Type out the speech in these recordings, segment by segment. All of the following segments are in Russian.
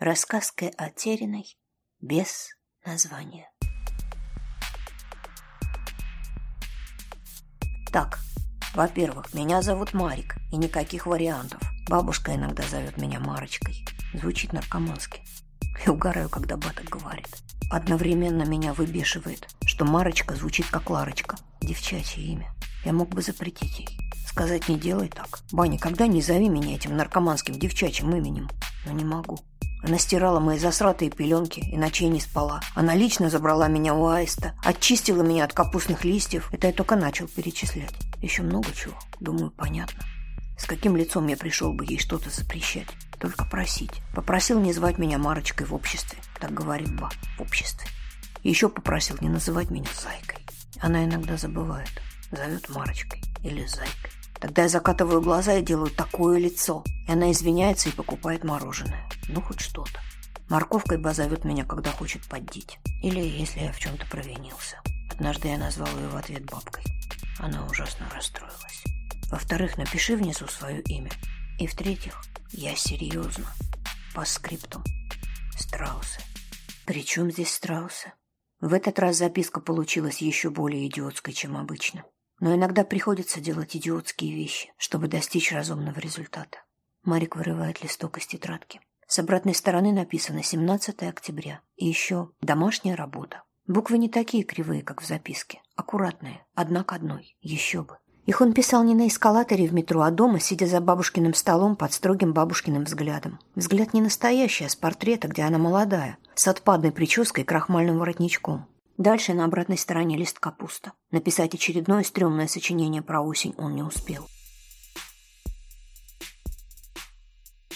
Рассказ о Териной без названия. Так, во-первых, меня зовут Марик, и никаких вариантов. Бабушка иногда зовет меня Марочкой. Звучит наркомански. И угораю, когда баток говорит. Одновременно меня выбешивает, что Марочка звучит как Ларочка. Девчачье имя. Я мог бы запретить ей. Сказать не делай так. Баня, когда не зови меня этим наркоманским девчачьим именем. Но не могу. Она стирала мои засратые пеленки и ночей не спала. Она лично забрала меня у аиста, очистила меня от капустных листьев. Это я только начал перечислять. Еще много чего. Думаю, понятно. С каким лицом я пришел бы ей что-то запрещать? Только просить. Попросил не звать меня Марочкой в обществе. Так говорит Ба, в обществе. еще попросил не называть меня Зайкой. Она иногда забывает. Зовет Марочкой или Зайкой. Тогда я закатываю глаза и делаю такое лицо. И она извиняется и покупает мороженое. Ну, хоть что-то. Морковкой Ба зовет меня, когда хочет поддеть. Или если я в чем-то провинился. Однажды я назвал ее в ответ бабкой. Она ужасно расстроилась. Во-вторых, напиши внизу свое имя. И в-третьих, я серьезно. По скрипту. Страусы. При чем здесь страусы? В этот раз записка получилась еще более идиотской, чем обычно. Но иногда приходится делать идиотские вещи, чтобы достичь разумного результата. Марик вырывает листок из тетрадки. С обратной стороны написано 17 октября. И еще домашняя работа. Буквы не такие кривые, как в записке. Аккуратные, одна к одной. Еще бы. Их он писал не на эскалаторе в метро, а дома, сидя за бабушкиным столом под строгим бабушкиным взглядом. Взгляд не настоящий, а с портрета, где она молодая, с отпадной прической и крахмальным воротничком. Дальше на обратной стороне лист капуста. Написать очередное стрёмное сочинение про осень он не успел.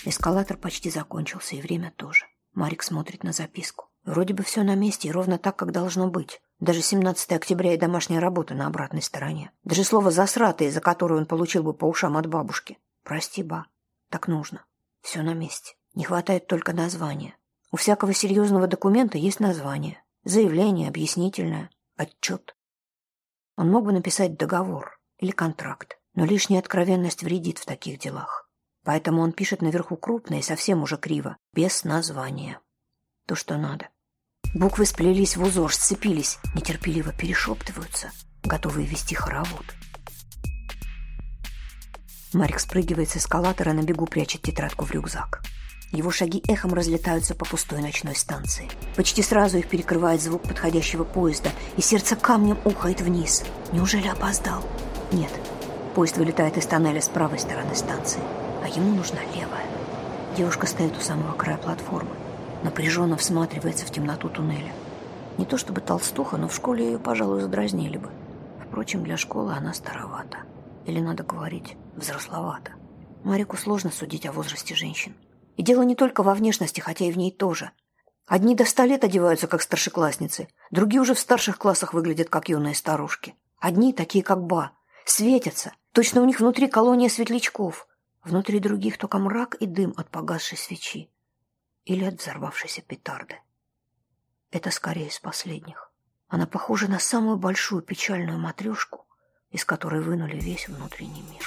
Эскалатор почти закончился, и время тоже. Марик смотрит на записку. Вроде бы все на месте и ровно так, как должно быть. Даже 17 октября и домашняя работа на обратной стороне. Даже слово «засратый», за которое он получил бы по ушам от бабушки. Прости, ба, так нужно. Все на месте. Не хватает только названия. У всякого серьезного документа есть название. Заявление, объяснительное, отчет. Он мог бы написать договор или контракт, но лишняя откровенность вредит в таких делах. Поэтому он пишет наверху крупно и совсем уже криво, без названия. То, что надо. Буквы сплелись в узор, сцепились, нетерпеливо перешептываются, готовые вести хоровод. Марик спрыгивает с эскалатора, на бегу прячет тетрадку в рюкзак. Его шаги эхом разлетаются по пустой ночной станции. Почти сразу их перекрывает звук подходящего поезда, и сердце камнем ухает вниз. Неужели опоздал? Нет. Поезд вылетает из тоннеля с правой стороны станции, а ему нужна левая. Девушка стоит у самого края платформы, напряженно всматривается в темноту туннеля. Не то чтобы толстуха, но в школе ее, пожалуй, задразнили бы. Впрочем, для школы она старовата. Или, надо говорить, взрословата. Марику сложно судить о возрасте женщин. И дело не только во внешности, хотя и в ней тоже. Одни до ста лет одеваются, как старшеклассницы, другие уже в старших классах выглядят, как юные старушки. Одни, такие как Ба, светятся, точно у них внутри колония светлячков. Внутри других только мрак и дым от погасшей свечи или от взорвавшейся петарды. Это скорее из последних. Она похожа на самую большую печальную матрешку, из которой вынули весь внутренний мир.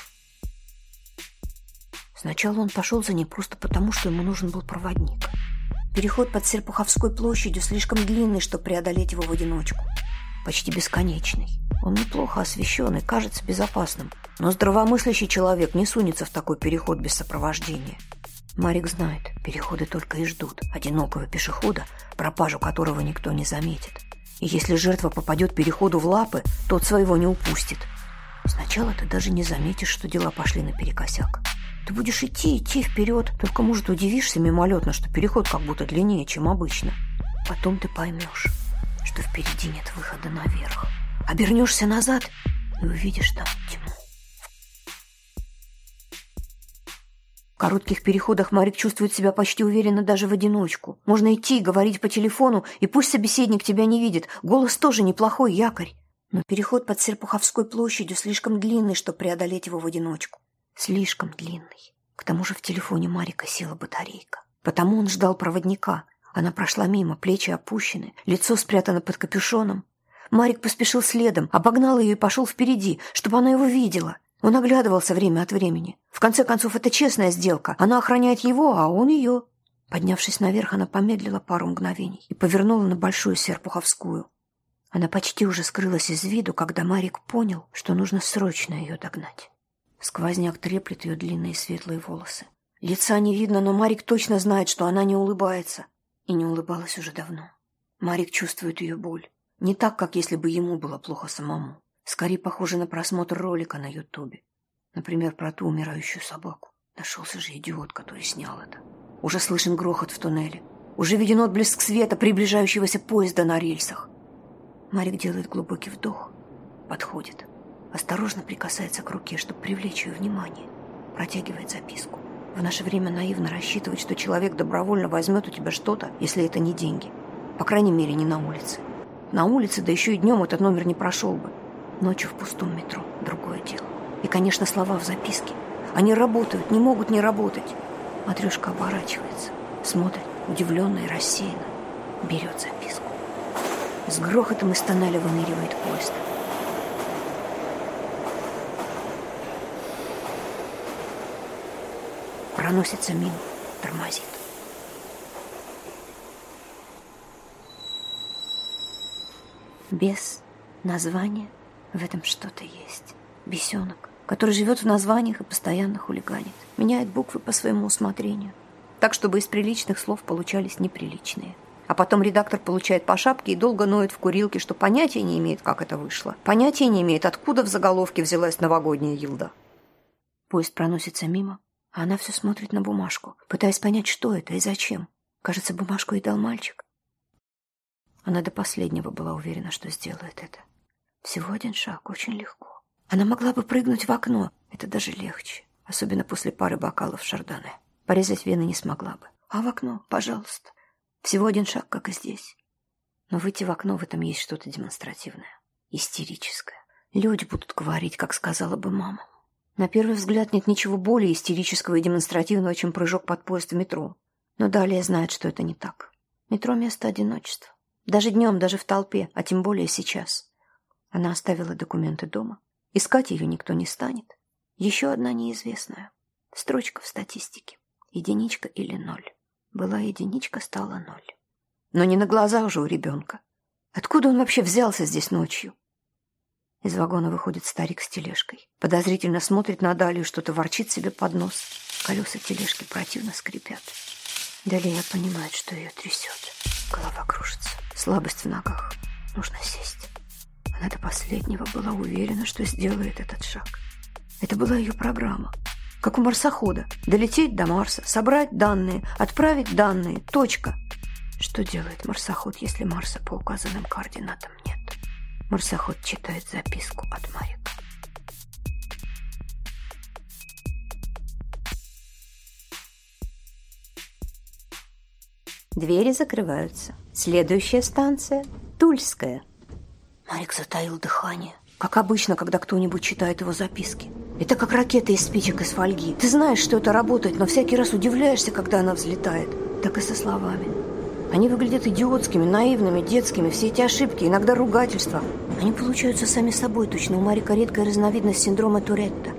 Сначала он пошел за ней просто потому, что ему нужен был проводник. Переход под Серпуховской площадью слишком длинный, чтобы преодолеть его в одиночку. Почти бесконечный. Он неплохо освещен и кажется безопасным. Но здравомыслящий человек не сунется в такой переход без сопровождения. Марик знает, переходы только и ждут одинокого пешехода, пропажу которого никто не заметит. И если жертва попадет переходу в лапы, тот своего не упустит. Сначала ты даже не заметишь, что дела пошли наперекосяк. Ты будешь идти, идти вперед, только, может, удивишься мимолетно, что переход как будто длиннее, чем обычно. Потом ты поймешь, что впереди нет выхода наверх. Обернешься назад и увидишь там тьму. В коротких переходах Марик чувствует себя почти уверенно даже в одиночку. Можно идти, говорить по телефону, и пусть собеседник тебя не видит. Голос тоже неплохой, якорь. Но переход под Серпуховской площадью слишком длинный, чтобы преодолеть его в одиночку. Слишком длинный. К тому же в телефоне Марика села батарейка. Потому он ждал проводника. Она прошла мимо, плечи опущены, лицо спрятано под капюшоном. Марик поспешил следом, обогнал ее и пошел впереди, чтобы она его видела. Он оглядывался время от времени. В конце концов, это честная сделка. Она охраняет его, а он ее. Поднявшись наверх, она помедлила пару мгновений и повернула на Большую Серпуховскую. Она почти уже скрылась из виду, когда Марик понял, что нужно срочно ее догнать. Сквозняк треплет ее длинные светлые волосы. Лица не видно, но Марик точно знает, что она не улыбается. И не улыбалась уже давно. Марик чувствует ее боль. Не так, как если бы ему было плохо самому. Скорее похоже на просмотр ролика на Ютубе. Например, про ту умирающую собаку. Нашелся же идиот, который снял это. Уже слышен грохот в туннеле. Уже виден отблеск света приближающегося поезда на рельсах. Марик делает глубокий вдох. Подходит. Осторожно прикасается к руке, чтобы привлечь ее внимание. Протягивает записку. В наше время наивно рассчитывать, что человек добровольно возьмет у тебя что-то, если это не деньги. По крайней мере, не на улице. На улице, да еще и днем этот номер не прошел бы. Ночью в пустом метро – другое дело. И, конечно, слова в записке. Они работают, не могут не работать. Матрешка оборачивается, смотрит, удивленно и рассеянно. Берет записку. С грохотом из тоннеля выныривает поезд. Проносится мимо, тормозит. Без названия в этом что-то есть. Бесенок, который живет в названиях и постоянно хулиганит. Меняет буквы по своему усмотрению. Так, чтобы из приличных слов получались неприличные. А потом редактор получает по шапке и долго ноет в курилке, что понятия не имеет, как это вышло. Понятия не имеет, откуда в заголовке взялась новогодняя елда. Поезд проносится мимо, а она все смотрит на бумажку, пытаясь понять, что это и зачем. Кажется, бумажку ей дал мальчик. Она до последнего была уверена, что сделает это. Всего один шаг, очень легко. Она могла бы прыгнуть в окно, это даже легче, особенно после пары бокалов шардоне. Порезать вены не смогла бы. А в окно, пожалуйста. Всего один шаг, как и здесь. Но выйти в окно в этом есть что-то демонстративное, истерическое. Люди будут говорить, как сказала бы мама. На первый взгляд нет ничего более истерического и демонстративного, чем прыжок под поезд в метро. Но далее знает, что это не так. Метро – место одиночества. Даже днем, даже в толпе, а тем более сейчас. Она оставила документы дома. Искать ее никто не станет. Еще одна неизвестная. Строчка в статистике. Единичка или ноль. Была единичка, стала ноль. Но не на глазах уже у ребенка. Откуда он вообще взялся здесь ночью? Из вагона выходит старик с тележкой. Подозрительно смотрит на Далию, что-то ворчит себе под нос. Колеса тележки противно скрипят. Далее понимает, что ее трясет. Голова кружится. Слабость в ногах. Нужно сесть. Она до последнего была уверена, что сделает этот шаг. Это была ее программа. Как у марсохода. Долететь до Марса, собрать данные, отправить данные. Точка. Что делает марсоход, если Марса по указанным координатам нет? Марсоход читает записку от Марика. Двери закрываются. Следующая станция – Тульская. Марик затаил дыхание. Как обычно, когда кто-нибудь читает его записки. Это как ракета из спичек из фольги. Ты знаешь, что это работает, но всякий раз удивляешься, когда она взлетает. Так и со словами. Они выглядят идиотскими, наивными, детскими. Все эти ошибки, иногда ругательства. Они получаются сами собой. Точно у Марика редкая разновидность синдрома Туретта.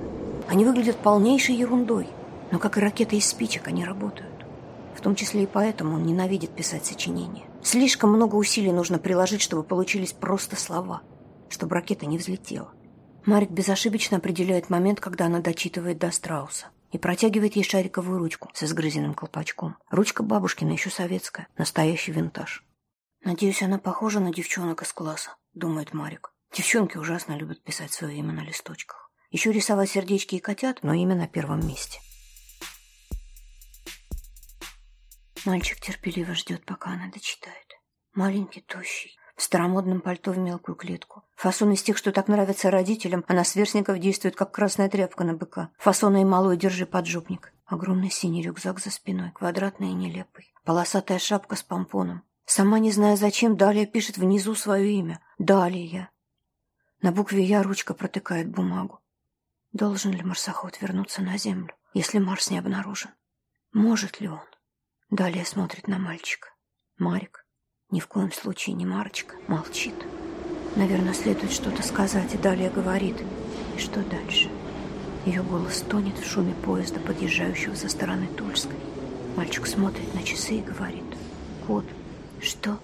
Они выглядят полнейшей ерундой. Но как и ракета из спичек, они работают. В том числе и поэтому он ненавидит писать сочинения. Слишком много усилий нужно приложить, чтобы получились просто слова, чтобы ракета не взлетела. Марик безошибочно определяет момент, когда она дочитывает до Страуса и протягивает ей шариковую ручку с изгрызенным колпачком. Ручка бабушкина, еще советская, настоящий винтаж. «Надеюсь, она похожа на девчонок из класса», — думает Марик. Девчонки ужасно любят писать свое имя на листочках. Еще рисовать сердечки и котят, но имя на первом месте. Мальчик терпеливо ждет, пока она дочитает. Маленький, тощий, в старомодном пальто в мелкую клетку. Фасон из тех, что так нравятся родителям, а на сверстников действует, как красная тряпка на быка. Фасона и малой держи поджопник. Огромный синий рюкзак за спиной, квадратный и нелепый. Полосатая шапка с помпоном. Сама не зная зачем, Далия пишет внизу свое имя. Далия. На букве «Я» ручка протыкает бумагу. Должен ли марсоход вернуться на Землю, если Марс не обнаружен? Может ли он? Далее смотрит на мальчика. Марик, ни в коем случае не Марочка, молчит. Наверное, следует что-то сказать, и далее говорит. И что дальше? Ее голос тонет в шуме поезда, подъезжающего со стороны Тульской. Мальчик смотрит на часы и говорит. Кот. Что?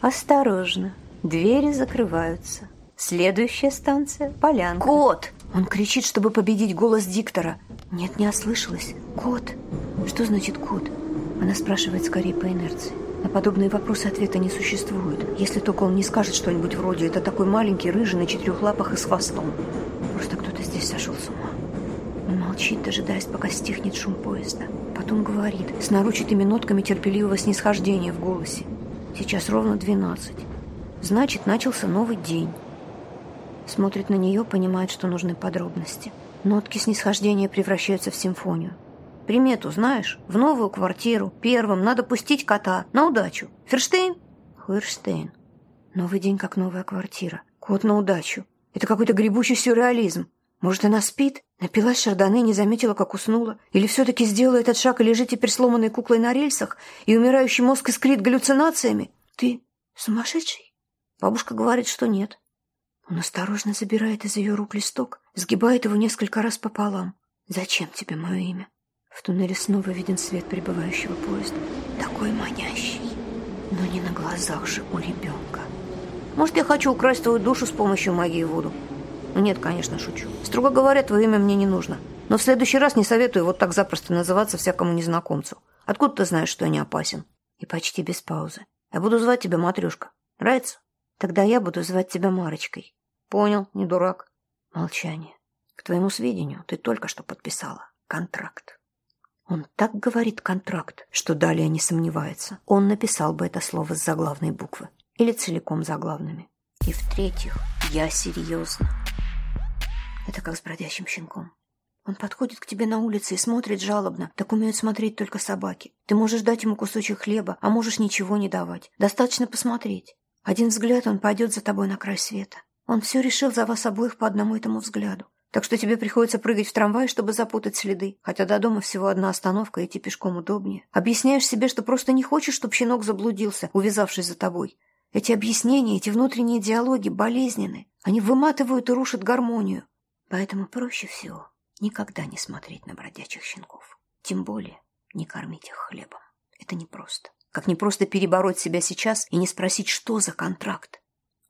Осторожно. Двери закрываются. Следующая станция – Полянка. Кот! Он кричит, чтобы победить голос диктора. Нет, не ослышалась. Кот. Что значит кот? Она спрашивает скорее по инерции. На подобные вопросы ответа не существует, если только он не скажет что-нибудь вроде «это такой маленький, рыжий, на четырех лапах и с хвостом». Просто кто-то здесь сошел с ума. Он молчит, дожидаясь, пока стихнет шум поезда. Потом говорит, с наручитыми нотками терпеливого снисхождения в голосе. Сейчас ровно двенадцать. Значит, начался новый день. Смотрит на нее, понимает, что нужны подробности. Нотки снисхождения превращаются в симфонию. Примету знаешь? В новую квартиру первым надо пустить кота на удачу. Ферштейн? Ферштейн. Новый день, как новая квартира. Кот на удачу. Это какой-то гребущий сюрреализм. Может, она спит? Напилась шарданы не заметила, как уснула? Или все-таки сделала этот шаг и лежит теперь сломанной куклой на рельсах, и умирающий мозг искрит галлюцинациями? Ты сумасшедший? Бабушка говорит, что нет. Он осторожно забирает из ее рук листок, сгибает его несколько раз пополам. «Зачем тебе мое имя?» В туннеле снова виден свет прибывающего поезда. Такой манящий, но не на глазах же у ребенка. Может, я хочу украсть твою душу с помощью магии воду? Ну, нет, конечно, шучу. Строго говоря, твое имя мне не нужно. Но в следующий раз не советую вот так запросто называться всякому незнакомцу. Откуда ты знаешь, что я не опасен? И почти без паузы. Я буду звать тебя Матрюшка. Нравится? Тогда я буду звать тебя Марочкой. Понял, не дурак. Молчание. К твоему сведению, ты только что подписала контракт. Он так говорит контракт, что далее не сомневается. Он написал бы это слово с заглавной буквы. Или целиком заглавными. И в-третьих, я серьезно. Это как с бродячим щенком. Он подходит к тебе на улице и смотрит жалобно. Так умеют смотреть только собаки. Ты можешь дать ему кусочек хлеба, а можешь ничего не давать. Достаточно посмотреть. Один взгляд, он пойдет за тобой на край света. Он все решил за вас обоих по одному этому взгляду. Так что тебе приходится прыгать в трамвай, чтобы запутать следы, хотя до дома всего одна остановка, идти пешком удобнее. Объясняешь себе, что просто не хочешь, чтобы щенок заблудился, увязавшись за тобой. Эти объяснения, эти внутренние диалоги болезненны. Они выматывают и рушат гармонию. Поэтому проще всего никогда не смотреть на бродячих щенков. Тем более не кормить их хлебом. Это непросто. Как непросто перебороть себя сейчас и не спросить, что за контракт.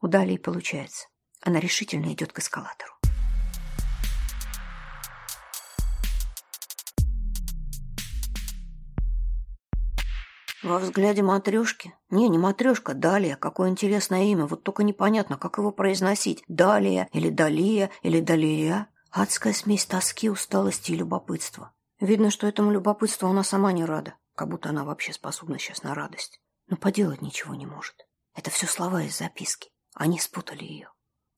У Далии получается. Она решительно идет к эскалатору. Во взгляде матрешки? Не, не матрешка, Далия. Какое интересное имя. Вот только непонятно, как его произносить. Далия или Далия или Далия. Адская смесь тоски, усталости и любопытства. Видно, что этому любопытству она сама не рада. Как будто она вообще способна сейчас на радость. Но поделать ничего не может. Это все слова из записки. Они спутали ее.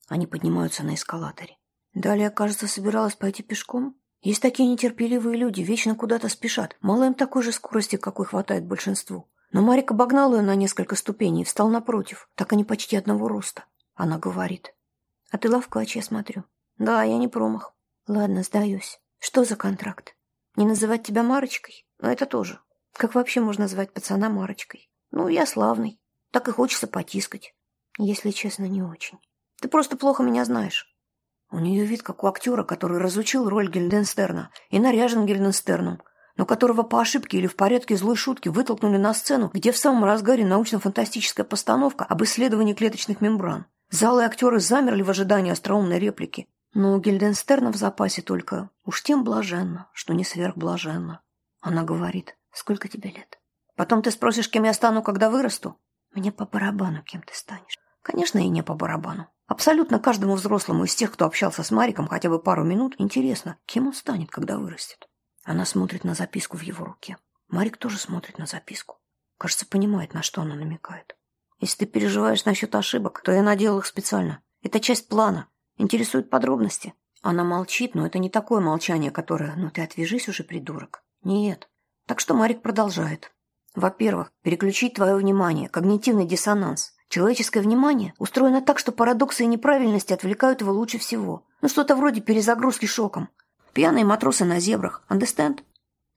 Они поднимаются на эскалаторе. Далее, кажется, собиралась пойти пешком. Есть такие нетерпеливые люди, вечно куда-то спешат. Мало им такой же скорости, какой хватает большинству. Но Марик обогнал ее на несколько ступеней и встал напротив. Так они почти одного роста. Она говорит. «А ты ловкач, я смотрю». «Да, я не промах». «Ладно, сдаюсь. Что за контракт? Не называть тебя Марочкой? Но ну, это тоже. Как вообще можно звать пацана Марочкой? Ну, я славный. Так и хочется потискать. Если честно, не очень. Ты просто плохо меня знаешь. У нее вид, как у актера, который разучил роль Гильденстерна и наряжен Гильденстерном, но которого по ошибке или в порядке злой шутки вытолкнули на сцену, где в самом разгаре научно-фантастическая постановка об исследовании клеточных мембран. Залы актеры замерли в ожидании остроумной реплики. Но у Гильденстерна в запасе только «Уж тем блаженно, что не сверхблаженно». Она говорит «Сколько тебе лет?» «Потом ты спросишь, кем я стану, когда вырасту?» «Мне по барабану, кем ты станешь». «Конечно, и не по барабану. Абсолютно каждому взрослому из тех, кто общался с Мариком хотя бы пару минут, интересно, кем он станет, когда вырастет. Она смотрит на записку в его руке. Марик тоже смотрит на записку. Кажется, понимает, на что она намекает. Если ты переживаешь насчет ошибок, то я наделал их специально. Это часть плана. Интересуют подробности. Она молчит, но это не такое молчание, которое «ну ты отвяжись уже, придурок». Нет. Так что Марик продолжает. Во-первых, переключить твое внимание, когнитивный диссонанс. Человеческое внимание устроено так, что парадоксы и неправильности отвлекают его лучше всего. Ну, что-то вроде перезагрузки шоком. Пьяные матросы на зебрах. Understand?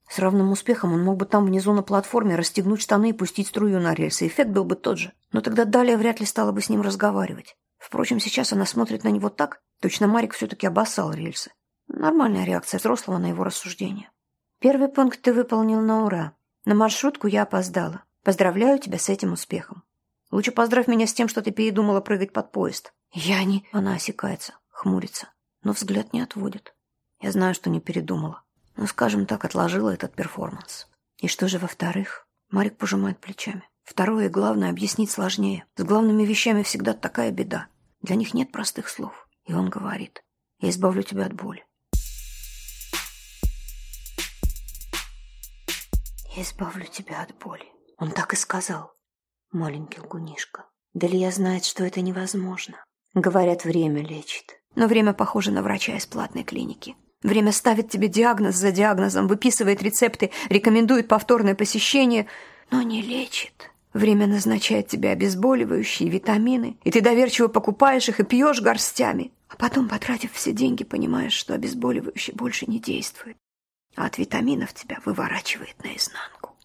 С равным успехом он мог бы там внизу на платформе расстегнуть штаны и пустить струю на рельсы. Эффект был бы тот же. Но тогда Далее вряд ли стала бы с ним разговаривать. Впрочем, сейчас она смотрит на него так, точно Марик все-таки обоссал рельсы. Нормальная реакция взрослого на его рассуждения. Первый пункт ты выполнил на ура. На маршрутку я опоздала. Поздравляю тебя с этим успехом. Лучше поздравь меня с тем, что ты передумала прыгать под поезд. Я не... Она осекается, хмурится, но взгляд не отводит. Я знаю, что не передумала. Но, скажем так, отложила этот перформанс. И что же во-вторых? Марик пожимает плечами. Второе и главное объяснить сложнее. С главными вещами всегда такая беда. Для них нет простых слов. И он говорит, я избавлю тебя от боли. Я избавлю тебя от боли. Он так и сказал. Маленький лгунишка. Далия знает, что это невозможно. Говорят, время лечит. Но время похоже на врача из платной клиники. Время ставит тебе диагноз за диагнозом, выписывает рецепты, рекомендует повторное посещение, но не лечит. Время назначает тебе обезболивающие, витамины, и ты доверчиво покупаешь их и пьешь горстями. А потом, потратив все деньги, понимаешь, что обезболивающее больше не действует, а от витаминов тебя выворачивает наизнанку.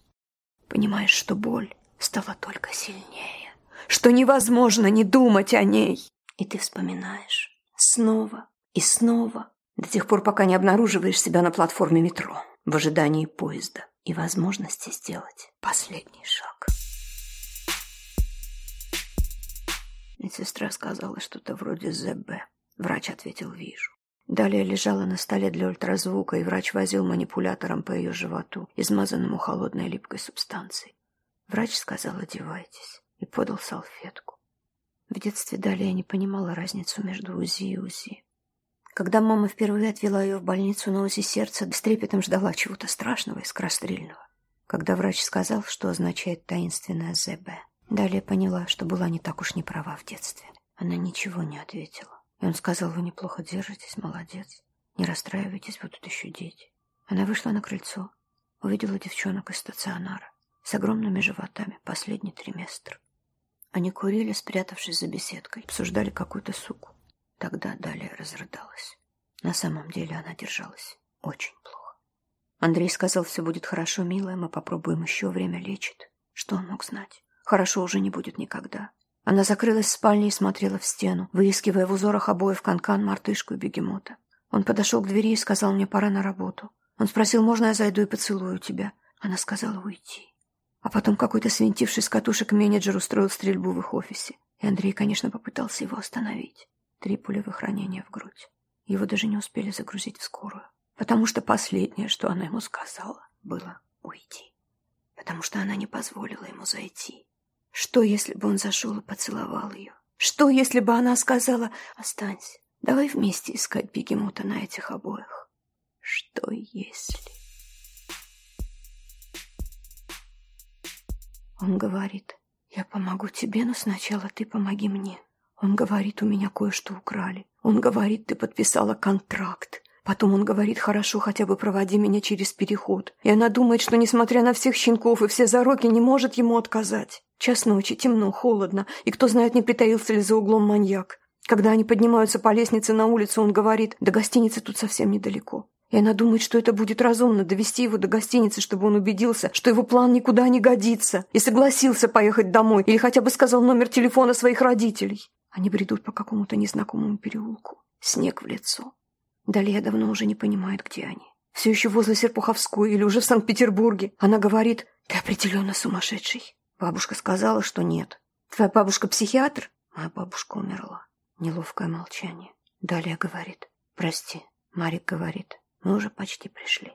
Понимаешь, что боль стала только сильнее, что невозможно не думать о ней. И ты вспоминаешь снова и снова, до тех пор, пока не обнаруживаешь себя на платформе метро в ожидании поезда и возможности сделать последний шаг. Медсестра сказала что-то вроде ЗБ. Врач ответил «Вижу». Далее лежала на столе для ультразвука, и врач возил манипулятором по ее животу, измазанному холодной липкой субстанцией. Врач сказал «Одевайтесь» и подал салфетку. В детстве Далее не понимала разницу между УЗИ и УЗИ. Когда мама впервые отвела ее в больницу на УЗИ сердца, с трепетом ждала чего-то страшного и скорострельного. Когда врач сказал, что означает таинственное ЗБ, Далее поняла, что была не так уж не права в детстве. Она ничего не ответила. И он сказал, вы неплохо держитесь, молодец. Не расстраивайтесь, будут еще дети. Она вышла на крыльцо, увидела девчонок из стационара с огромными животами, последний триместр. Они курили, спрятавшись за беседкой, обсуждали какую-то суку. Тогда Далее разрыдалась. На самом деле она держалась очень плохо. Андрей сказал, все будет хорошо, милая, мы попробуем еще время лечит. Что он мог знать? Хорошо уже не будет никогда. Она закрылась в спальне и смотрела в стену, выискивая в узорах обоев канкан, мартышку и бегемота. Он подошел к двери и сказал мне, пора на работу. Он спросил, можно я зайду и поцелую тебя? Она сказала уйти. А потом какой-то свинтивший с катушек менеджер устроил стрельбу в их офисе. И Андрей, конечно, попытался его остановить. Три пулевых ранения в грудь. Его даже не успели загрузить в скорую. Потому что последнее, что она ему сказала, было уйти. Потому что она не позволила ему зайти. Что, если бы он зашел и поцеловал ее? Что, если бы она сказала «Останься, давай вместе искать бегемота на этих обоях»? Что, если... Он говорит, я помогу тебе, но сначала ты помоги мне. Он говорит, у меня кое-что украли. Он говорит, ты подписала контракт. Потом он говорит, хорошо, хотя бы проводи меня через переход. И она думает, что, несмотря на всех щенков и все зароки, не может ему отказать. Час ночи, темно, холодно, и кто знает, не притаился ли за углом маньяк. Когда они поднимаются по лестнице на улицу, он говорит, до гостиницы тут совсем недалеко. И она думает, что это будет разумно довести его до гостиницы, чтобы он убедился, что его план никуда не годится, и согласился поехать домой, или хотя бы сказал номер телефона своих родителей. Они бредут по какому-то незнакомому переулку. Снег в лицо. Далее давно уже не понимает, где они. Все еще возле Серпуховской или уже в Санкт-Петербурге. Она говорит, ты определенно сумасшедший. Бабушка сказала, что нет. Твоя бабушка психиатр? Моя бабушка умерла. Неловкое молчание. Далее говорит, прости. Марик говорит, мы уже почти пришли.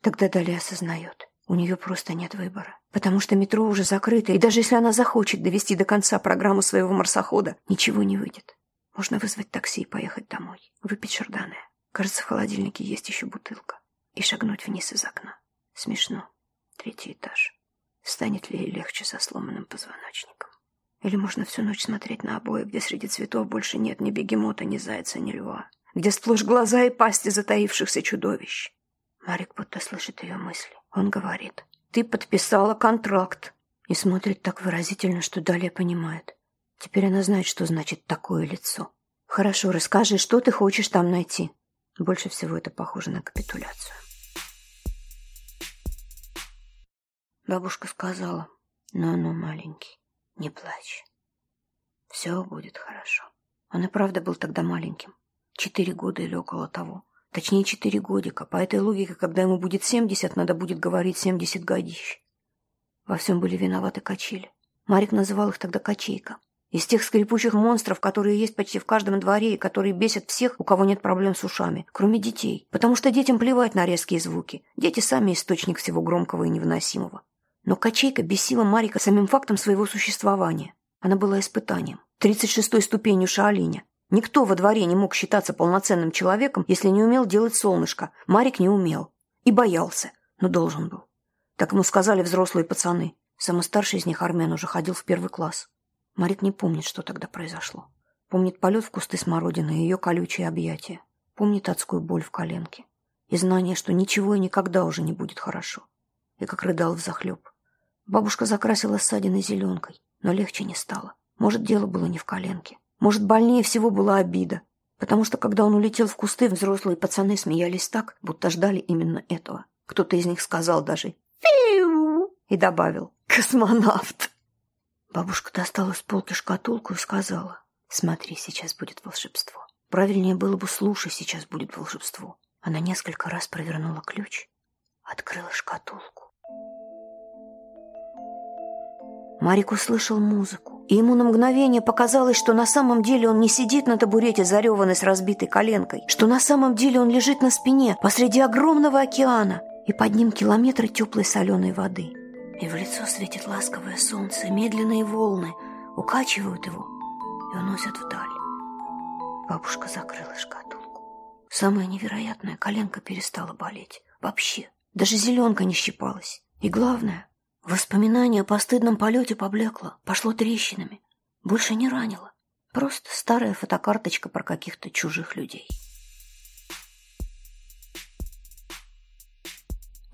Тогда Далее осознает, у нее просто нет выбора. Потому что метро уже закрыто, и даже если она захочет довести до конца программу своего марсохода, ничего не выйдет. Можно вызвать такси и поехать домой. Выпить шарданы. Кажется, в холодильнике есть еще бутылка. И шагнуть вниз из окна. Смешно. Третий этаж. Станет ли ей легче со сломанным позвоночником? Или можно всю ночь смотреть на обои, где среди цветов больше нет ни бегемота, ни зайца, ни льва? Где сплошь глаза и пасти затаившихся чудовищ? Марик будто слышит ее мысли. Он говорит, ты подписала контракт. И смотрит так выразительно, что далее понимает. Теперь она знает, что значит такое лицо. Хорошо, расскажи, что ты хочешь там найти. Больше всего это похоже на капитуляцию. Бабушка сказала, ну-ну, маленький, не плачь. Все будет хорошо. Он и правда был тогда маленьким. Четыре года или около того. Точнее, четыре годика. По этой логике, когда ему будет семьдесят, надо будет говорить семьдесят годищ. Во всем были виноваты качели. Марик называл их тогда качейка. Из тех скрипучих монстров, которые есть почти в каждом дворе и которые бесят всех, у кого нет проблем с ушами, кроме детей. Потому что детям плевать на резкие звуки. Дети сами источник всего громкого и невыносимого. Но качейка бесила Марика самим фактом своего существования. Она была испытанием. 36-й ступенью Шаолиня. Никто во дворе не мог считаться полноценным человеком, если не умел делать солнышко. Марик не умел. И боялся, но должен был. Так ему сказали взрослые пацаны. Самый старший из них, Армен, уже ходил в первый класс. Марик не помнит, что тогда произошло. Помнит полет в кусты смородины и ее колючие объятия. Помнит адскую боль в коленке. И знание, что ничего и никогда уже не будет хорошо. И как рыдал взахлеб. Бабушка закрасила ссадины зеленкой, но легче не стало. Может, дело было не в коленке. Может, больнее всего была обида. Потому что, когда он улетел в кусты, взрослые пацаны смеялись так, будто ждали именно этого. Кто-то из них сказал даже «Фиу!» и добавил «Космонавт!». Бабушка достала с полки шкатулку и сказала, «Смотри, сейчас будет волшебство». Правильнее было бы «слушай, сейчас будет волшебство». Она несколько раз провернула ключ, открыла шкатулку. Марик услышал музыку, и ему на мгновение показалось, что на самом деле он не сидит на табурете, зареванный с разбитой коленкой, что на самом деле он лежит на спине посреди огромного океана, и под ним километры теплой соленой воды – и в лицо светит ласковое солнце, медленные волны укачивают его и уносят вдаль. Бабушка закрыла шкатулку. Самое невероятное, коленка перестала болеть. Вообще. Даже зеленка не щипалась. И главное, воспоминание о постыдном полете поблекло, пошло трещинами. Больше не ранило. Просто старая фотокарточка про каких-то чужих людей.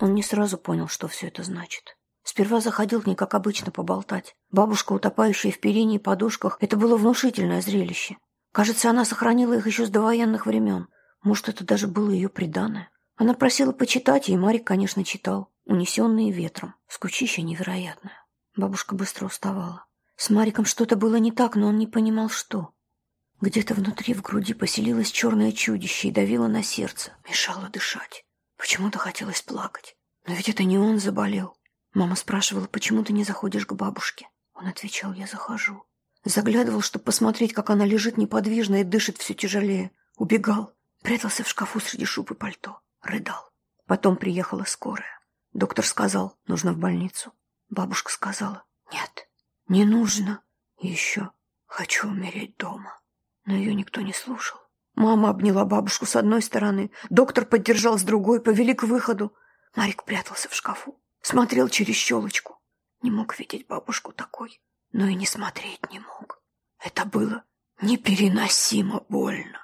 Он не сразу понял, что все это значит. Сперва заходил к ней, как обычно, поболтать. Бабушка, утопающая в перине и подушках, это было внушительное зрелище. Кажется, она сохранила их еще с довоенных времен. Может, это даже было ее преданное. Она просила почитать, и Марик, конечно, читал. Унесенные ветром. Скучище невероятное. Бабушка быстро уставала. С Мариком что-то было не так, но он не понимал, что. Где-то внутри в груди поселилось черное чудище и давило на сердце, мешало дышать. Почему-то хотелось плакать. Но ведь это не он заболел. Мама спрашивала, почему ты не заходишь к бабушке? Он отвечал, я захожу. Заглядывал, чтобы посмотреть, как она лежит неподвижно и дышит все тяжелее. Убегал. Прятался в шкафу среди шуб и пальто. Рыдал. Потом приехала скорая. Доктор сказал, нужно в больницу. Бабушка сказала, нет, не нужно. И еще, хочу умереть дома. Но ее никто не слушал. Мама обняла бабушку с одной стороны, доктор поддержал с другой, повели к выходу. Марик прятался в шкафу. Смотрел через щелочку. Не мог видеть бабушку такой, но и не смотреть не мог. Это было непереносимо больно.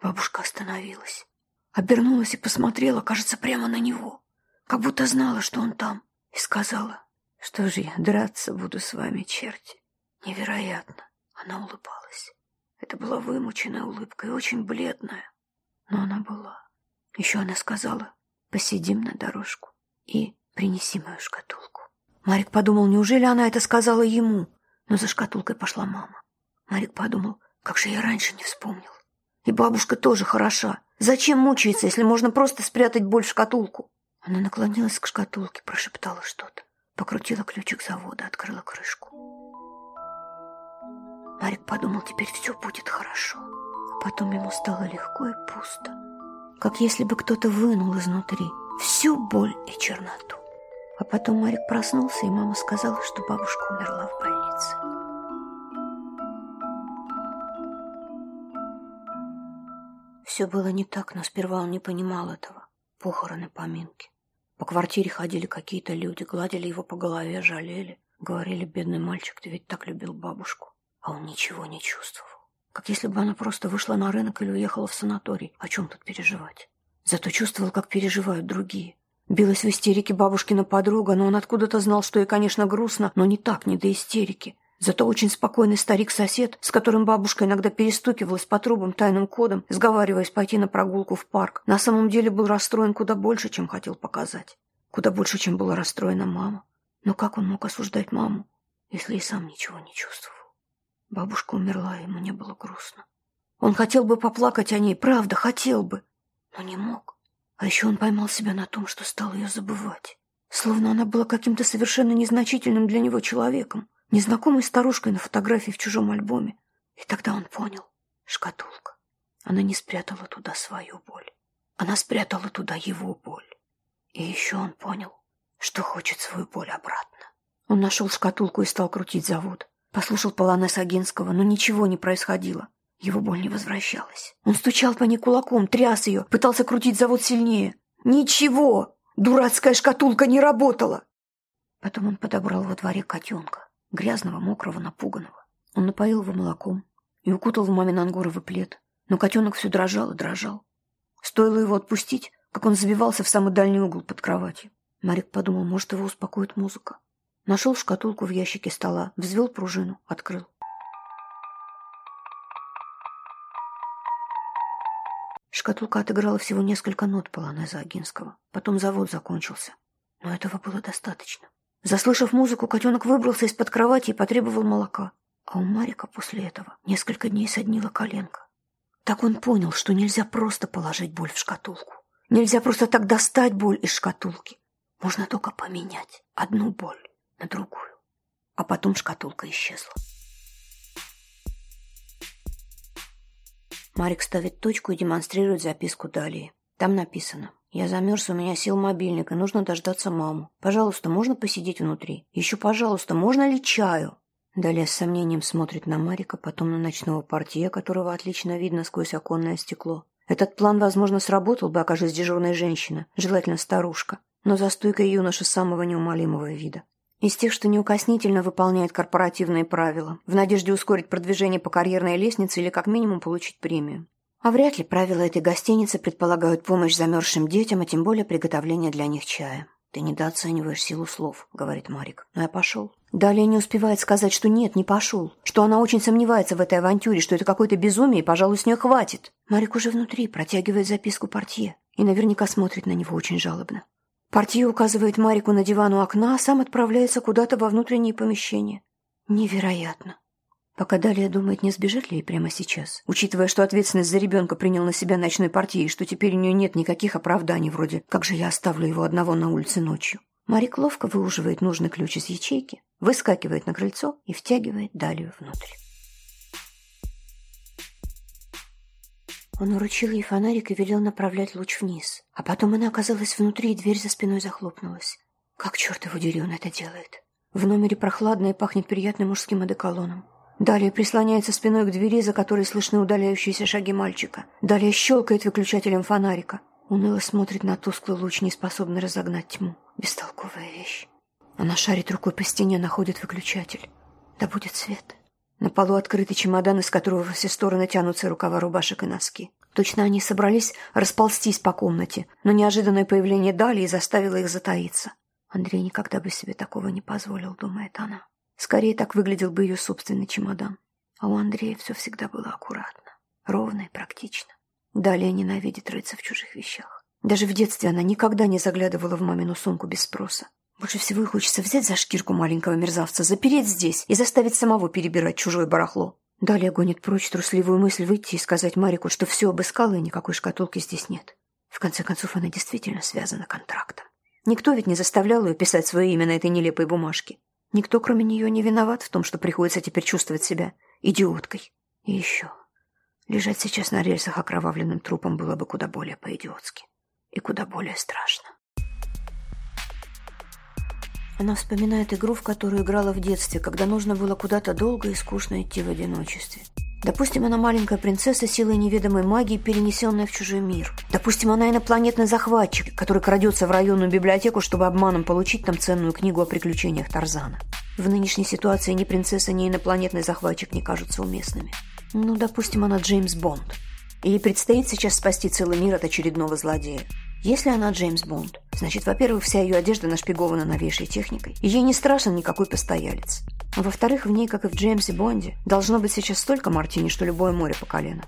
Бабушка остановилась. Обернулась и посмотрела, кажется, прямо на него. Как будто знала, что он там. И сказала, что же я драться буду с вами, черти. Невероятно. Она улыбалась. Это была вымученная улыбка и очень бледная. Но она была. Еще она сказала, посидим на дорожку. И Принеси мою шкатулку. Марик подумал, неужели она это сказала ему? Но за шкатулкой пошла мама. Марик подумал, как же я раньше не вспомнил. И бабушка тоже хороша. Зачем мучиться, если можно просто спрятать боль в шкатулку? Она наклонилась к шкатулке, прошептала что-то. Покрутила ключик завода, открыла крышку. Марик подумал, теперь все будет хорошо. Потом ему стало легко и пусто. Как если бы кто-то вынул изнутри всю боль и черноту. А потом Марик проснулся, и мама сказала, что бабушка умерла в больнице. Все было не так, но сперва он не понимал этого. Похороны, поминки. По квартире ходили какие-то люди, гладили его по голове, жалели. Говорили, бедный мальчик, ты ведь так любил бабушку. А он ничего не чувствовал. Как если бы она просто вышла на рынок или уехала в санаторий. О чем тут переживать? Зато чувствовал, как переживают другие. Билась в истерике бабушкина подруга, но он откуда-то знал, что ей, конечно, грустно, но не так, не до истерики. Зато очень спокойный старик-сосед, с которым бабушка иногда перестукивалась по трубам тайным кодом, сговариваясь пойти на прогулку в парк, на самом деле был расстроен куда больше, чем хотел показать. Куда больше, чем была расстроена мама. Но как он мог осуждать маму, если и сам ничего не чувствовал? Бабушка умерла, и ему не было грустно. Он хотел бы поплакать о ней, правда, хотел бы, но не мог. А еще он поймал себя на том, что стал ее забывать. Словно она была каким-то совершенно незначительным для него человеком, незнакомой старушкой на фотографии в чужом альбоме. И тогда он понял. Шкатулка. Она не спрятала туда свою боль. Она спрятала туда его боль. И еще он понял, что хочет свою боль обратно. Он нашел шкатулку и стал крутить завод. Послушал полонез Агинского, но ничего не происходило. Его боль не возвращалась. Он стучал по ней кулаком, тряс ее, пытался крутить завод сильнее. Ничего! Дурацкая шкатулка не работала! Потом он подобрал во дворе котенка, грязного, мокрого, напуганного. Он напоил его молоком и укутал в мамин ангоровый плед. Но котенок все дрожал и дрожал. Стоило его отпустить, как он забивался в самый дальний угол под кроватью. Марик подумал, может, его успокоит музыка. Нашел шкатулку в ящике стола, взвел пружину, открыл. Шкатулка отыграла всего несколько нот полонеза Агинского. Потом завод закончился. Но этого было достаточно. Заслышав музыку, котенок выбрался из-под кровати и потребовал молока. А у Марика после этого несколько дней соднила коленка. Так он понял, что нельзя просто положить боль в шкатулку. Нельзя просто так достать боль из шкатулки. Можно только поменять одну боль на другую. А потом шкатулка исчезла. Марик ставит точку и демонстрирует записку далее. Там написано. «Я замерз, у меня сел мобильник, и нужно дождаться маму. Пожалуйста, можно посидеть внутри? Еще, пожалуйста, можно ли чаю?» Далее с сомнением смотрит на Марика, потом на ночного портье, которого отлично видно сквозь оконное стекло. Этот план, возможно, сработал бы, окажись дежурная женщина, желательно старушка, но за стойкой юноша самого неумолимого вида. Из тех, что неукоснительно выполняет корпоративные правила, в надежде ускорить продвижение по карьерной лестнице или как минимум получить премию. А вряд ли правила этой гостиницы предполагают помощь замерзшим детям, а тем более приготовление для них чая. «Ты недооцениваешь силу слов», — говорит Марик. «Но я пошел». Далее не успевает сказать, что нет, не пошел, что она очень сомневается в этой авантюре, что это какое-то безумие, и, пожалуй, с нее хватит. Марик уже внутри, протягивает записку портье и наверняка смотрит на него очень жалобно. Портье указывает Марику на диван у окна, а сам отправляется куда-то во внутренние помещения. Невероятно. Пока Далия думает, не сбежит ли ей прямо сейчас, учитывая, что ответственность за ребенка принял на себя ночной партии, и что теперь у нее нет никаких оправданий, вроде «как же я оставлю его одного на улице ночью». Марик ловко выуживает нужный ключ из ячейки, выскакивает на крыльцо и втягивает Далию внутрь. Он уручил ей фонарик и велел направлять луч вниз. А потом она оказалась внутри, и дверь за спиной захлопнулась. Как черт его дери он это делает? В номере прохладно и пахнет приятным мужским одеколоном. Далее прислоняется спиной к двери, за которой слышны удаляющиеся шаги мальчика. Далее щелкает выключателем фонарика. Уныло смотрит на тусклый луч, не способный разогнать тьму. Бестолковая вещь. Она шарит рукой по стене, находит выключатель. Да будет свет. На полу открытый чемодан, из которого во все стороны тянутся рукава рубашек и носки. Точно они собрались расползтись по комнате, но неожиданное появление Далии заставило их затаиться. Андрей никогда бы себе такого не позволил, думает она. Скорее так выглядел бы ее собственный чемодан. А у Андрея все всегда было аккуратно, ровно и практично. Далее ненавидит рыться в чужих вещах. Даже в детстве она никогда не заглядывала в мамину сумку без спроса. Больше всего ей хочется взять за шкирку маленького мерзавца, запереть здесь и заставить самого перебирать чужое барахло. Далее гонит прочь трусливую мысль выйти и сказать Марику, что все обыскала и никакой шкатулки здесь нет. В конце концов, она действительно связана контрактом. Никто ведь не заставлял ее писать свое имя на этой нелепой бумажке. Никто, кроме нее, не виноват в том, что приходится теперь чувствовать себя идиоткой. И еще. Лежать сейчас на рельсах окровавленным трупом было бы куда более по-идиотски. И куда более страшно. Она вспоминает игру, в которую играла в детстве, когда нужно было куда-то долго и скучно идти в одиночестве. Допустим, она маленькая принцесса силой неведомой магии, перенесенная в чужой мир. Допустим, она инопланетный захватчик, который крадется в районную библиотеку, чтобы обманом получить там ценную книгу о приключениях Тарзана. В нынешней ситуации ни принцесса, ни инопланетный захватчик не кажутся уместными. Ну, допустим, она Джеймс Бонд. Ей предстоит сейчас спасти целый мир от очередного злодея. Если она Джеймс Бонд, значит, во-первых, вся ее одежда нашпигована новейшей техникой, и ей не страшен никакой постоялец. Во-вторых, в ней, как и в Джеймсе Бонде, должно быть сейчас столько мартини, что любое море по колено.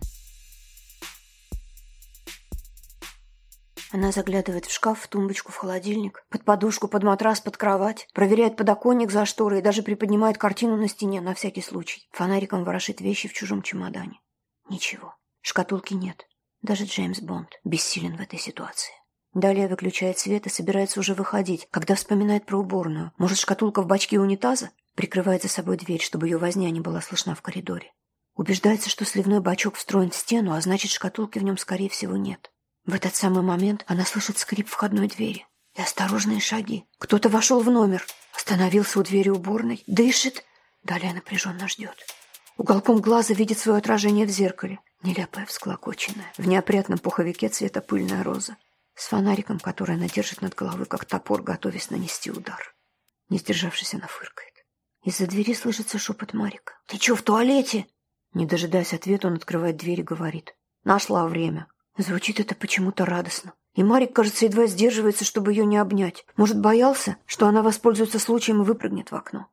Она заглядывает в шкаф, в тумбочку, в холодильник, под подушку, под матрас, под кровать, проверяет подоконник за шторой и даже приподнимает картину на стене на всякий случай. Фонариком ворошит вещи в чужом чемодане. Ничего. Шкатулки нет. Даже Джеймс Бонд бессилен в этой ситуации. Далее выключает свет и собирается уже выходить, когда вспоминает про уборную. Может, шкатулка в бачке унитаза? Прикрывает за собой дверь, чтобы ее возня не была слышна в коридоре. Убеждается, что сливной бачок встроен в стену, а значит, шкатулки в нем, скорее всего, нет. В этот самый момент она слышит скрип входной двери и осторожные шаги. Кто-то вошел в номер, остановился у двери уборной, дышит. Далее напряженно ждет. Уголком глаза видит свое отражение в зеркале. Нелепая, всклокоченная, в неопрятном пуховике цвета пыльная роза. С фонариком, который она держит над головой, как топор, готовясь нанести удар. Не сдержавшись, она фыркает. Из-за двери слышится шепот Марика. «Ты что, в туалете?» Не дожидаясь ответа, он открывает дверь и говорит. «Нашла время». Звучит это почему-то радостно. И Марик, кажется, едва сдерживается, чтобы ее не обнять. Может, боялся, что она воспользуется случаем и выпрыгнет в окно.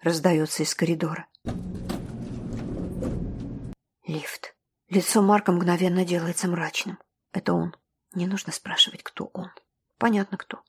Раздается из коридора. Лифт. Лицо Марка мгновенно делается мрачным. Это он. Не нужно спрашивать, кто он. Понятно, кто.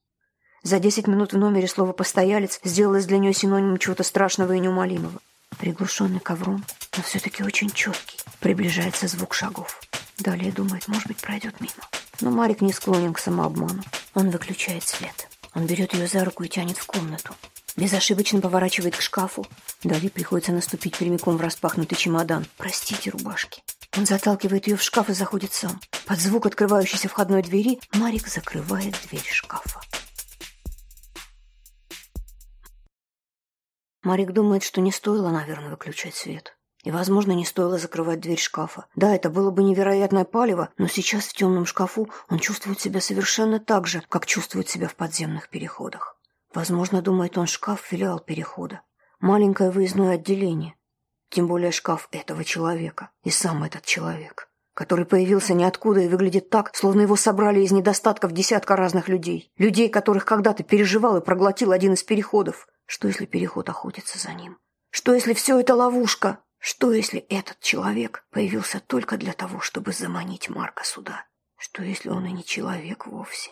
За десять минут в номере слово «постоялец» сделалось для нее синонимом чего-то страшного и неумолимого. Приглушенный ковром, но все-таки очень четкий. Приближается звук шагов. Далее думает, может быть, пройдет мимо. Но Марик не склонен к самообману. Он выключает свет. Он берет ее за руку и тянет в комнату. Безошибочно поворачивает к шкафу. Далее приходится наступить прямиком в распахнутый чемодан. Простите, рубашки. Он заталкивает ее в шкаф и заходит сам. Под звук открывающейся входной двери Марик закрывает дверь шкафа. Марик думает, что не стоило, наверное, выключать свет. И, возможно, не стоило закрывать дверь шкафа. Да, это было бы невероятное палево, но сейчас в темном шкафу он чувствует себя совершенно так же, как чувствует себя в подземных переходах. Возможно, думает он, шкаф – филиал перехода. Маленькое выездное отделение. Тем более шкаф этого человека. И сам этот человек. Который появился ниоткуда и выглядит так, словно его собрали из недостатков десятка разных людей. Людей, которых когда-то переживал и проглотил один из переходов. Что, если переход охотится за ним? Что, если все это ловушка? Что, если этот человек появился только для того, чтобы заманить Марка сюда? Что, если он и не человек вовсе?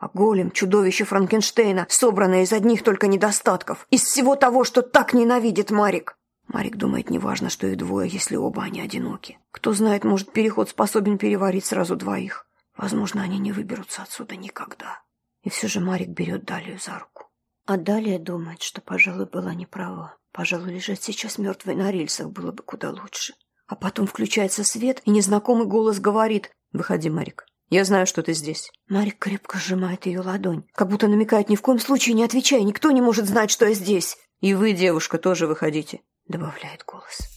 А голем, чудовище Франкенштейна, собранное из одних только недостатков, из всего того, что так ненавидит Марик. Марик думает, неважно, что их двое, если оба они одиноки. Кто знает, может, переход способен переварить сразу двоих. Возможно, они не выберутся отсюда никогда. И все же Марик берет Далию за руку. А Далия думает, что, пожалуй, была неправа. Пожалуй, лежать сейчас мертвой на рельсах было бы куда лучше. А потом включается свет, и незнакомый голос говорит «Выходи, Марик, я знаю, что ты здесь». Марик крепко сжимает ее ладонь, как будто намекает «Ни в коем случае не отвечай, никто не может знать, что я здесь». «И вы, девушка, тоже выходите», — добавляет голос.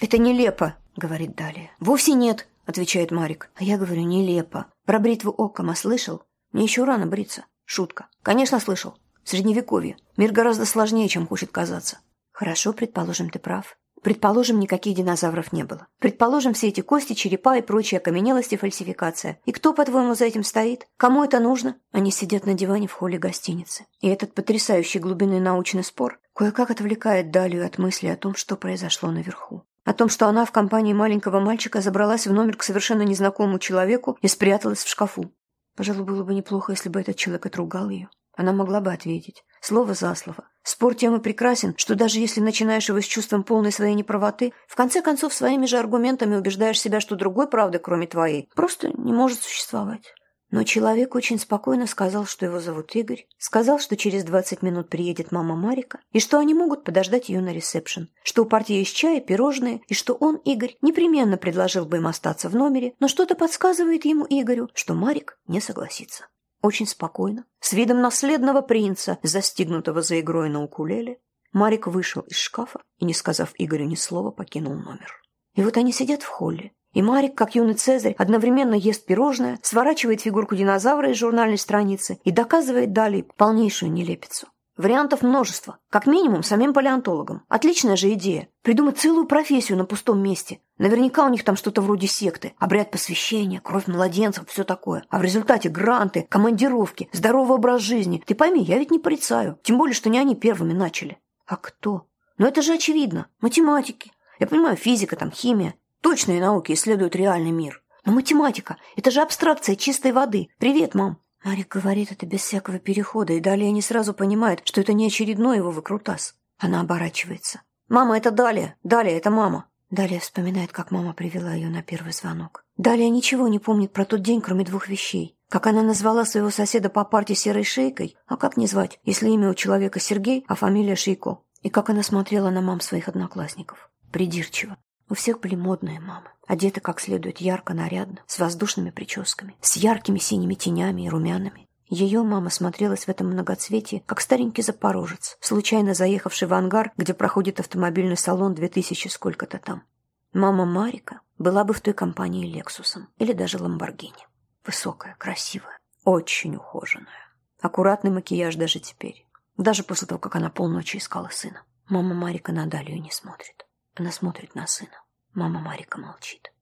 «Это нелепо», — говорит Далия. «Вовсе нет», — отвечает Марик. А я говорю «нелепо». Про бритву Оккама слышал? Мне еще рано бриться. Шутка. Конечно, слышал. Средневековье. Мир гораздо сложнее, чем хочет казаться. Хорошо, предположим, ты прав. Предположим, никаких динозавров не было. Предположим, все эти кости, черепа и прочие окаменелости – фальсификация. И кто, по-твоему, за этим стоит? Кому это нужно? Они сидят на диване в холле гостиницы. И этот потрясающий глубинный научный спор кое-как отвлекает Далию от мысли о том, что произошло наверху. О том, что она в компании маленького мальчика забралась в номер к совершенно незнакомому человеку и спряталась в шкафу. Пожалуй, было бы неплохо, если бы этот человек отругал ее. Она могла бы ответить. Слово за слово. Спор тем и прекрасен, что даже если начинаешь его с чувством полной своей неправоты, в конце концов своими же аргументами убеждаешь себя, что другой правды, кроме твоей, просто не может существовать. Но человек очень спокойно сказал, что его зовут Игорь, сказал, что через 20 минут приедет мама Марика, и что они могут подождать ее на ресепшн, что у партии есть чай и пирожные, и что он, Игорь, непременно предложил бы им остаться в номере, но что-то подсказывает ему Игорю, что Марик не согласится. Очень спокойно, с видом наследного принца, застигнутого за игрой на укулеле, Марик вышел из шкафа и, не сказав Игорю ни слова, покинул номер. И вот они сидят в холле, и Марик, как юный Цезарь, одновременно ест пирожное, сворачивает фигурку динозавра из журнальной страницы и доказывает далее полнейшую нелепицу. Вариантов множество. Как минимум, самим палеонтологам. Отличная же идея. Придумать целую профессию на пустом месте. Наверняка у них там что-то вроде секты. Обряд посвящения, кровь младенцев, все такое. А в результате гранты, командировки, здоровый образ жизни. Ты пойми, я ведь не порицаю. Тем более, что не они первыми начали. А кто? Ну это же очевидно. Математики. Я понимаю, физика, там, химия. Точные науки исследуют реальный мир. Но математика – это же абстракция чистой воды. Привет, мам. Марик говорит это без всякого перехода, и далее не сразу понимает, что это не очередной его выкрутас. Она оборачивается. «Мама, это Далия. Далия, это мама». Далее вспоминает, как мама привела ее на первый звонок. Далее ничего не помнит про тот день, кроме двух вещей. Как она назвала своего соседа по парте серой шейкой, а как не звать, если имя у человека Сергей, а фамилия Шейко. И как она смотрела на мам своих одноклассников. Придирчиво. У всех были модные мамы, одеты как следует ярко, нарядно, с воздушными прическами, с яркими синими тенями и румянами. Ее мама смотрелась в этом многоцветии, как старенький запорожец, случайно заехавший в ангар, где проходит автомобильный салон 2000 сколько-то там. Мама Марика была бы в той компании Лексусом или даже Ламборгини. Высокая, красивая, очень ухоженная. Аккуратный макияж даже теперь. Даже после того, как она полночи искала сына. Мама Марика на Далию не смотрит. Она смотрит на сына. Мама Марика молчит.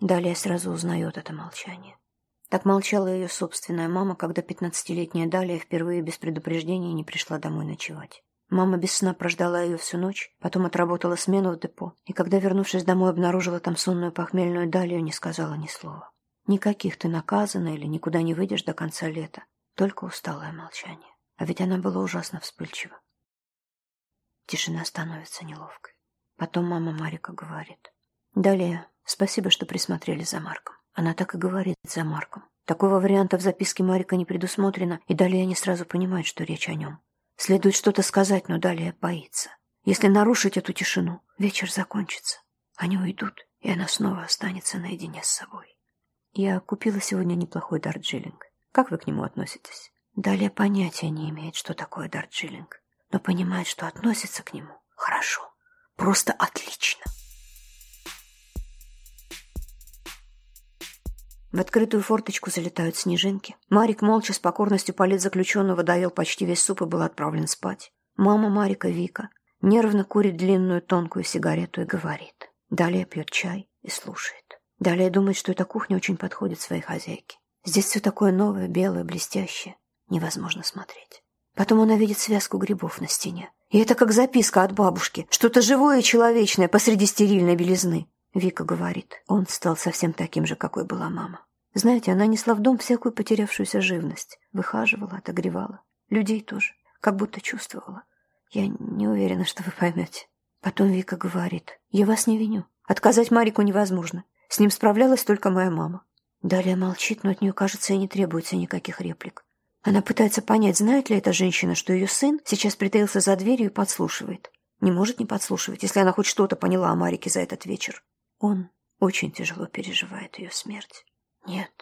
Далее сразу узнает это молчание. Так молчала ее собственная мама, когда пятнадцатилетняя Далия впервые без предупреждения не пришла домой ночевать. Мама без сна прождала ее всю ночь, потом отработала смену в депо, и когда, вернувшись домой, обнаружила там сонную похмельную Далию, не сказала ни слова. Никаких ты наказана или никуда не выйдешь до конца лета, только усталое молчание. А ведь она была ужасно вспыльчива. Тишина становится неловкой. Потом мама Марика говорит. Далее, спасибо, что присмотрели за Марком. Она так и говорит за Марком. Такого варианта в записке Марика не предусмотрено, и далее не сразу понимает, что речь о нем. Следует что-то сказать, но далее боится. Если нарушить эту тишину, вечер закончится. Они уйдут, и она снова останется наедине с собой. Я купила сегодня неплохой дарджилинг. Как вы к нему относитесь? Далее понятия не имеет, что такое дарджилинг, но понимает, что относится к нему хорошо. Просто отлично. В открытую форточку залетают снежинки. Марик молча с покорностью политзаключенного доел почти весь суп и был отправлен спать. Мама Марика, Вика, нервно курит длинную тонкую сигарету и говорит. Далее пьет чай и слушает. Далее думает, что эта кухня очень подходит своей хозяйке. Здесь все такое новое, белое, блестящее. Невозможно смотреть. Потом она видит связку грибов на стене. И это как записка от бабушки. Что-то живое и человечное посреди стерильной белизны. Вика говорит, он стал совсем таким же, какой была мама. Знаете, она несла в дом всякую потерявшуюся живность. Выхаживала, отогревала. Людей тоже. Как будто чувствовала. Я не уверена, что вы поймете. Потом Вика говорит, я вас не виню. Отказать Марику невозможно. С ним справлялась только моя мама. Далее молчит, но от нее, кажется, и не требуется никаких реплик. Она пытается понять, знает ли эта женщина, что ее сын сейчас притаился за дверью и подслушивает. Не может не подслушивать, если она хоть что-то поняла о Марике за этот вечер. Он очень тяжело переживает ее смерть. Нет,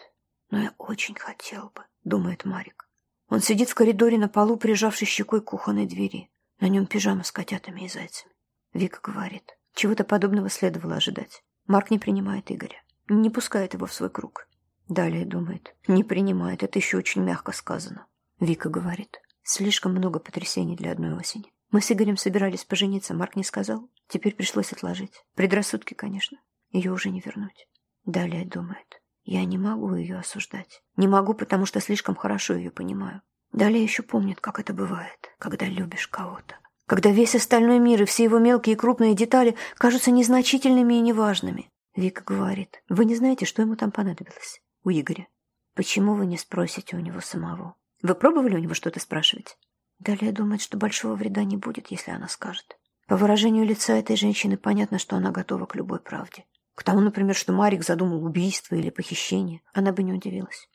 но я очень хотел бы, думает Марик. Он сидит в коридоре на полу, прижавшись щекой к кухонной двери. На нем пижама с котятами и зайцами. Вика говорит, чего-то подобного следовало ожидать. Марк не принимает Игоря, не пускает его в свой круг. Далее думает, не принимает, это еще очень мягко сказано. Вика говорит, слишком много потрясений для одной осени. Мы с Игорем собирались пожениться, Марк не сказал. Теперь пришлось отложить. Предрассудки, конечно. Ее уже не вернуть. Далее думает. Я не могу ее осуждать. Не могу, потому что слишком хорошо ее понимаю. Далее еще помнит, как это бывает, когда любишь кого-то. Когда весь остальной мир и все его мелкие и крупные детали кажутся незначительными и неважными. Вика говорит, вы не знаете, что ему там понадобилось? У Игоря. Почему вы не спросите у него самого? Вы пробовали у него что-то спрашивать? Далее думает, что большого вреда не будет, если она скажет. По выражению лица этой женщины понятно, что она готова к любой правде. К тому, например, что Марик задумал убийство или похищение, она бы не удивилась.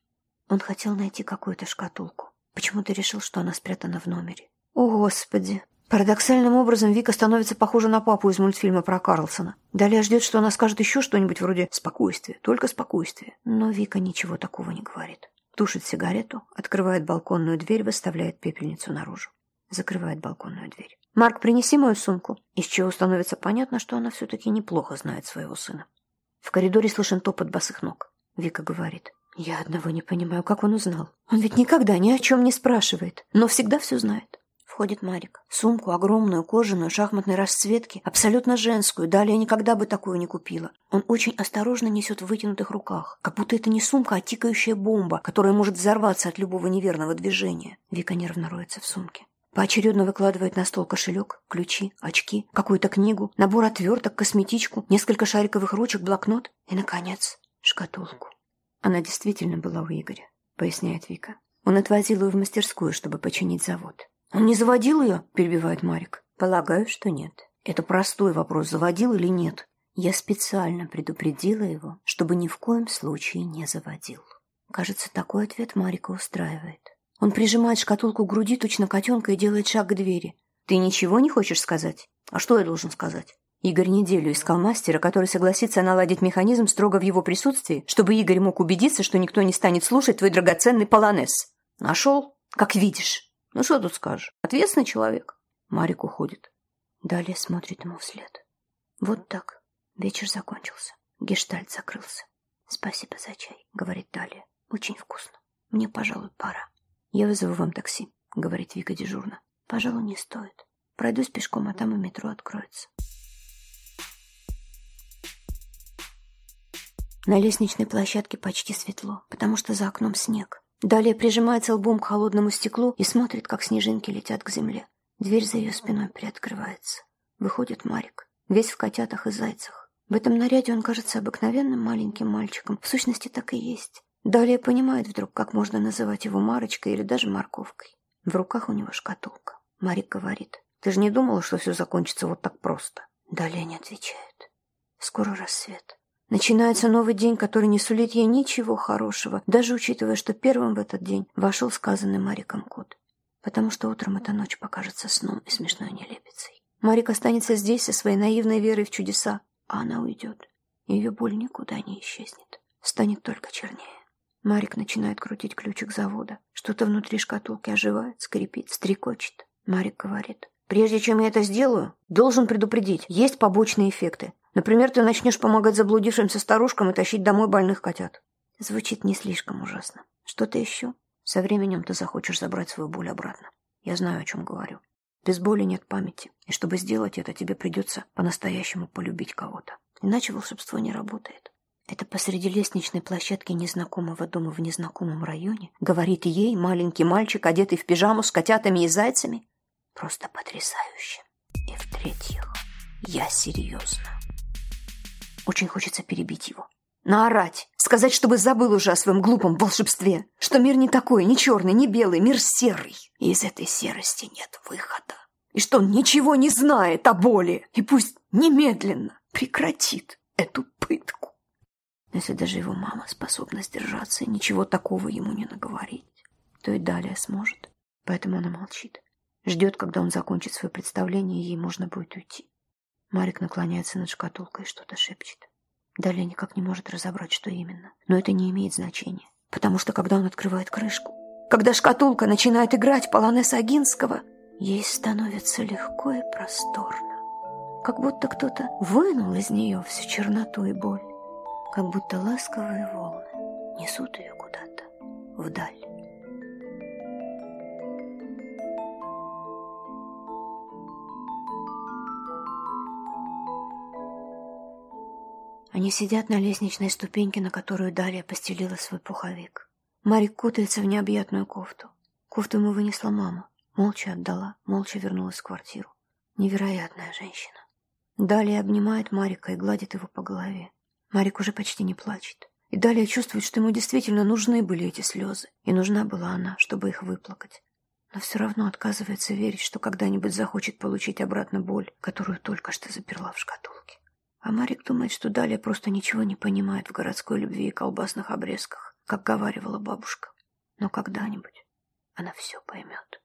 Он хотел найти какую-то шкатулку. Почему-то решил, что она спрятана в номере. О, Господи! Парадоксальным образом Вика становится похожа на папу из мультфильма про Карлсона. Далее ждет, что она скажет еще что-нибудь вроде «спокойствие, только спокойствие». Но Вика ничего такого не говорит. Тушит сигарету, открывает балконную дверь, выставляет пепельницу наружу. Закрывает балконную дверь. «Марк, принеси мою сумку». Из чего становится понятно, что она все-таки неплохо знает своего сына. В коридоре слышен топот босых ног. Вика говорит. «Я одного не понимаю, как он узнал. Он ведь никогда ни о чем не спрашивает, но всегда все знает». Входит Марик. Сумку огромную, кожаную, шахматной расцветки, абсолютно женскую, далее никогда бы такую не купила. Он очень осторожно несет в вытянутых руках, как будто это не сумка, а тикающая бомба, которая может взорваться от любого неверного движения. Вика нервно роется в сумке. Поочередно выкладывает на стол кошелек, ключи, очки, какую-то книгу, набор отверток, косметичку, несколько шариковых ручек, блокнот и, наконец, шкатулку. Она действительно была у Игоря, поясняет Вика. Он отвозил ее в мастерскую, чтобы починить завод. «Он не заводил ее?» – перебивает Марик. «Полагаю, что нет. Это простой вопрос, заводил или нет. Я специально предупредила его, чтобы ни в коем случае не заводил. Кажется, такой ответ Марика устраивает. Он прижимает шкатулку к груди, точно котенка, и делает шаг к двери. «Ты ничего не хочешь сказать? А что я должен сказать?» Игорь неделю искал мастера, который согласится наладить механизм строго в его присутствии, чтобы Игорь мог убедиться, что никто не станет слушать твой драгоценный полонез. Нашел? Как видишь. Ну что тут скажешь? Ответственный человек. Марик уходит. Далее смотрит ему вслед. Вот так. Вечер закончился. Гештальт закрылся. «Спасибо за чай», — говорит Далия. «Очень вкусно. Мне, пожалуй, пора». «Я вызову вам такси», — говорит Вика дежурно. «Пожалуй, не стоит. Пройдусь пешком, а там и метро откроется». На лестничной площадке почти светло, потому что за окном снег. Далее прижимается лбом к холодному стеклу и смотрит, как снежинки летят к земле. Дверь за ее спиной приоткрывается. Выходит Марик, весь в котятах и зайцах. В этом наряде он кажется обыкновенным маленьким мальчиком. В сущности, так и есть. Далее понимает вдруг, как можно называть его Марочкой или даже морковкой. В руках у него шкатулка. Марик говорит, «Ты же не думала, что все закончится вот так просто?» Далее не отвечает. Скоро рассвет. Начинается новый день, который не сулит ей ничего хорошего, даже учитывая, что первым в этот день вошел сказанный Мариком код. Потому что утром эта ночь покажется сном и смешной нелепицей. Марик останется здесь со своей наивной верой в чудеса, а она уйдет. Ее боль никуда не исчезнет, станет только чернее. Марик начинает крутить ключик завода. Что-то внутри шкатулки оживает, скрипит, стрекочет. Марик говорит, «Прежде чем я это сделаю, должен предупредить, есть побочные эффекты. Например, ты начнешь помогать заблудившимся старушкам и тащить домой больных котят. Звучит не слишком ужасно. Что-то еще? Со временем ты захочешь забрать свою боль обратно. Я знаю, о чем говорю. Без боли нет памяти. И чтобы сделать это, тебе придется по-настоящему полюбить кого-то. Иначе волшебство не работает. Это посреди лестничной площадки незнакомого дома в незнакомом районе говорит ей маленький мальчик, одетый в пижаму с котятами и зайцами. Просто потрясающе. И в-третьих, я серьезно. Очень хочется перебить его. Наорать, сказать, чтобы забыл уже о своем глупом волшебстве, что мир не такой, не черный, не белый, мир серый. И из этой серости нет выхода. И что он ничего не знает о боли, и пусть немедленно прекратит эту пытку. Если даже его мама способна сдержаться и ничего такого ему не наговорить, то и далее сможет. Поэтому она молчит. Ждет, когда он закончит свое представление, и ей можно будет уйти. Марик наклоняется над шкатулкой и что-то шепчет. Далее никак не может разобрать, что именно. Но это не имеет значения. Потому что, когда он открывает крышку, когда шкатулка начинает играть полонез Агинского, ей становится легко и просторно. Как будто кто-то вынул из нее всю черноту и боль. Как будто ласковые волны несут ее куда-то вдаль. Они сидят на лестничной ступеньке, на которую Далия постелила свой пуховик. Марик кутается в необъятную кофту. Кофту ему вынесла мама. Молча отдала, молча вернулась в квартиру. Невероятная женщина. Далия обнимает Марика и гладит его по голове. Марик уже почти не плачет. И Далия чувствует, что ему действительно нужны были эти слезы. И нужна была она, чтобы их выплакать. Но все равно отказывается верить, что когда-нибудь захочет получить обратно боль, которую только что заперла в шкатулке. А Марик думает, что Далия просто ничего не понимает в городской любви и колбасных обрезках, как говаривала бабушка. Но когда-нибудь она все поймет.